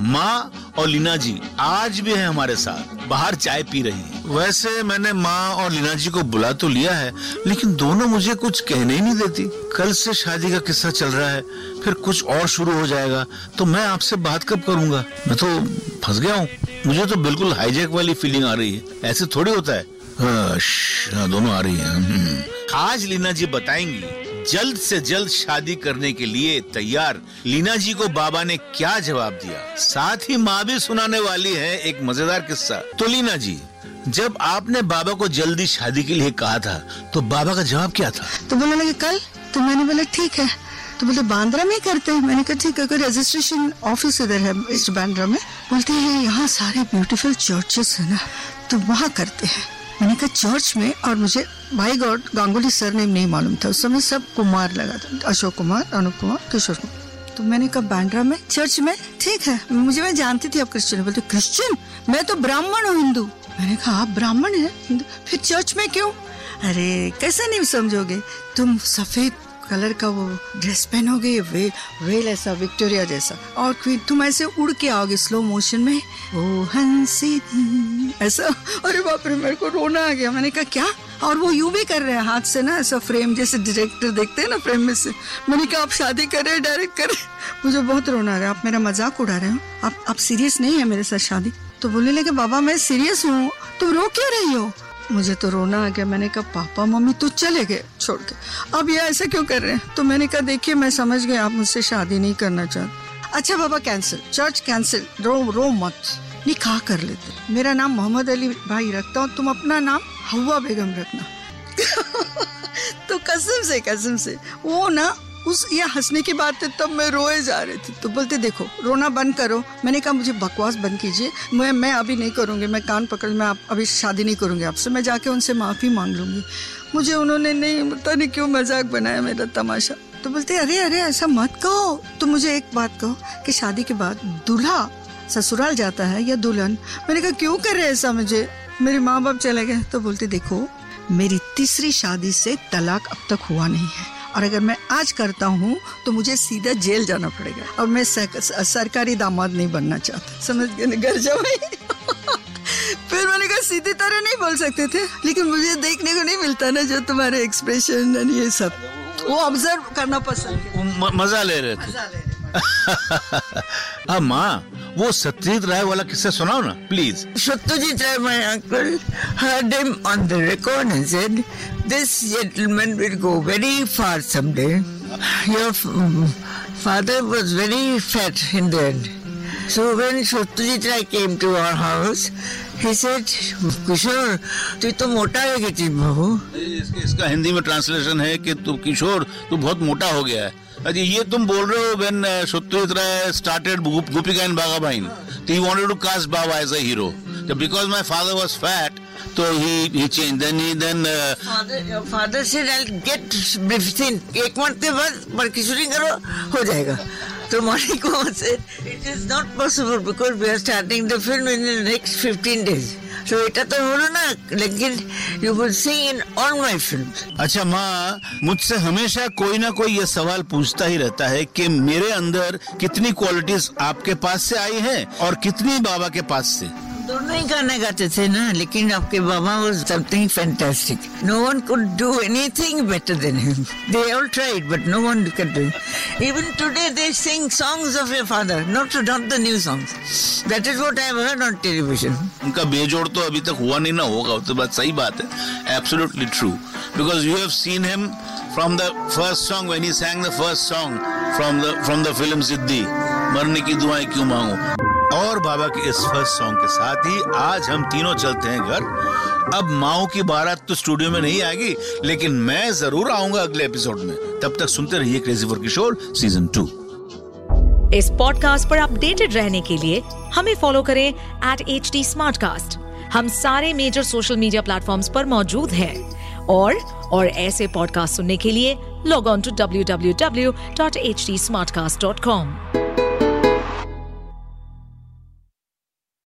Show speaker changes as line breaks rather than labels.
माँ और लीना जी आज भी है हमारे साथ। बाहर चाय पी रही हैं। वैसे मैंने माँ और लीना जी को बुला तो लिया है लेकिन दोनों मुझे कुछ कहने ही नहीं देती। कल से शादी का किस्सा चल रहा है फिर कुछ और शुरू हो जाएगा तो मैं आपसे बात कब करूँगा? मैं तो फंस गया हूँ। मुझे तो बिल्कुल हाईजैक वाली फीलिंग आ रही है। ऐसे थोड़ी होता है। हाँ, हाँ, दोनों आ रही है। हम्म। आज लीना जी बताएँगी जल्द से जल्द शादी करने के लिए तैयार। लीना जी को बाबा ने क्या जवाब दिया? साथ ही माँ भी सुनाने वाली है एक मज़ेदार किस्सा। तो लीना जी, जब आपने बाबा को जल्दी शादी के लिए कहा था तो बाबा का जवाब क्या था?
तो बोलने लगे, कल? तो मैंने बोला, ठीक है। तो बोले, बांद्रा में करते हैं? मैंने कहा, ठीक है रजिस्ट्रेशन ऑफ़िस इधर है ईस्ट बांद्रा में। बोलते हैं, यहाँ सारे ब्यूटीफुल चर्चेस है ना तो वहाँ करते हैं। मैंने कहा, चर्च में? और मुझे भाई गॉड, गांगुली सर नेम नहीं मालूम था। उस समय सब कुमार लगा था, अशोक कुमार, अनुप कुमार, किशोर कुमार। तो मैंने कहा बैंड्रा में? चर्च में? ठीक है, मुझे, मैं जानती थी आप क्रिश्चियन बोलते, क्रिश्चियन? मैं तो ब्राह्मण हूँ, हिंदू। मैंने कहा, आप ब्राह्मण है फिर चर्च में क्यों? अरे, कैसे नहीं समझोगे? तुम सफ़ेद कलर का वो ड्रेस पहनोगे, वे वेल ऐसा विक्टोरिया जैसा। और फिर तुम ऐसे उड़ के आओगे स्लो मोशन में। ओ, हँसी। ऐसा, अरे बाप रे, मेरे को रोना आ गया। मैंने कहा, क्या? और वो यूँ भी कर रहे हैं, हाथ से ना, ऐसा फ्रेम जैसे डायरेक्टर देखते हैं ना फ्रेम में से। मैंने कहा, आप शादी कर रहे हैं डायरेक्ट कर मुझे बहुत रोना आ रहा है आप मेरा मज़ाक उड़ा रहे हो। आप आप सीरियस नहीं है मेरे साथ शादी? तो बोलने लगे, बाबा, मैं सीरियस हूँ। तुम रो क्यों रही हो? मुझे तो रोना आ गया। मैंने कहा, पापा, मम्मी तो चले गए छोड़ के। अब ये ऐसा क्यों कर रहे हैं? तो मैंने कहा, देखिए, मैं समझ गया आप मुझसे शादी नहीं करना चाहते। अच्छा बाबा कैंसिल चर्च कैंसिल रो रो मत। निकाह कर लेते। मेरा नाम मोहम्मद अली भाई रखता हूँ, तुम अपना नाम हवा बेगम रखना। तो कसम से कसम से, वो ना उस ये हंसने की बात है, तब मैं रोए जा रही थी। तो बोलते, देखो, रोना बंद करो। मैंने कहा, मुझे बकवास बंद कीजिए। मैं मैं अभी नहीं करूँगी, मैं कान पकड़, मैं आप, अभी शादी नहीं करूँगी आपसे। मैं जाके उनसे माफ़ी मांग लूँगी। मुझे उन्होंने नहीं, पता नहीं क्यों मज़ाक बनाया मेरा तमाशा। तो बोलते, अरे अरे, ऐसा मत कहो। तो मुझे एक बात कहो कि शादी के बाद दूल्हा ससुराल जाता है या दुल्हन? मैंने कहा, क्यों कर रहे ऐसा मुझे? मेरे माँ बाप चले गए तो बोलते, देखो, मेरी तीसरी शादी से तलाक अब तक हुआ नहीं है। और अगर मैं आज करता हूँ तो मुझे सीधा जेल जाना पड़ेगा। और मैं सरकारी दामाद नहीं बनना चाहता। समझ गए घर जाओ। फिर मैंने कहा सीधी तरह नहीं बोल सकते थे। लेकिन मुझे देखने को नहीं मिलता ना जो तुम्हारे एक्सप्रेशन ये सब। वो ऑब्ज़र्व करना पसंद
मज़ा ले रहे थे। हाँ माँ। वो सत्यजीत राय वाला किस्सा सुनाओ ना please
Ray, my uncle, heard him on the record and said, This gentleman will go very far someday. Your f- father was very fat in the end. So when Satyajit Ray came to our house, he said, Kishore, तू तो मोटा है किसी बहू
इसका, इसका हिंदी में translation है कि तू किशोर तू बहुत मोटा हो गया है। अरे ये तुम बोल रहे हो when Satyajit Ray started Goopy and Bagha Byne तो he wanted to cast Baba as a hero तो because my father was fat तो he he change then he then
Father, your father said, I'll एक month के बाद बरकिशोरी करो हो जाएगा. So Monica said, it is not possible because we are starting the film in the next 15 days. So it तो बोलो ना लेकिन you will sing in all my films.
अच्छा माँ मुझसे हमेशा कोई ना कोई ये सवाल पूछता ही रहता है कि मेरे अंदर कितनी क्वालिटीज आपके पास से आई हैं और कितनी बाबा के पास से
नहीं गाना गाते थे ना, लेकिन आपके बाबा वो something fantastic no one could do anything better than him they all tried but no one can do even today they sing songs of your father not not the new songs that is what I heard on television
उनका बेजोड़ तो अभी तक हुआ नहीं ना होगा तो बात सही बात है। Absolutely true because you have seen him from the first song when he sang the first song from the from the film Ziddi मरने की दुआएँ क्यों मांगू? और बाबा के इस फ़र्स्ट सॉन्ग के साथ ही आज हम तीनों चलते हैं घर। अब माओ की बारात तो स्टूडियो में नहीं आएगी, लेकिन मैं ज़रूर आऊँगा अगले एपिसोड में। तब तक सुनते रहिए crazy for Kishore season two
इस पॉडकास्ट पर अपडेटेड रहने के लिए हमें फॉलो करें एट एच डी हम सारे मेजर सोशल मीडिया प्लेटफॉर्म पर मौजूद है। और और ऐसे पॉडकास्ट सुनने के लिए लॉग ऑन टू www.htsmartcast.com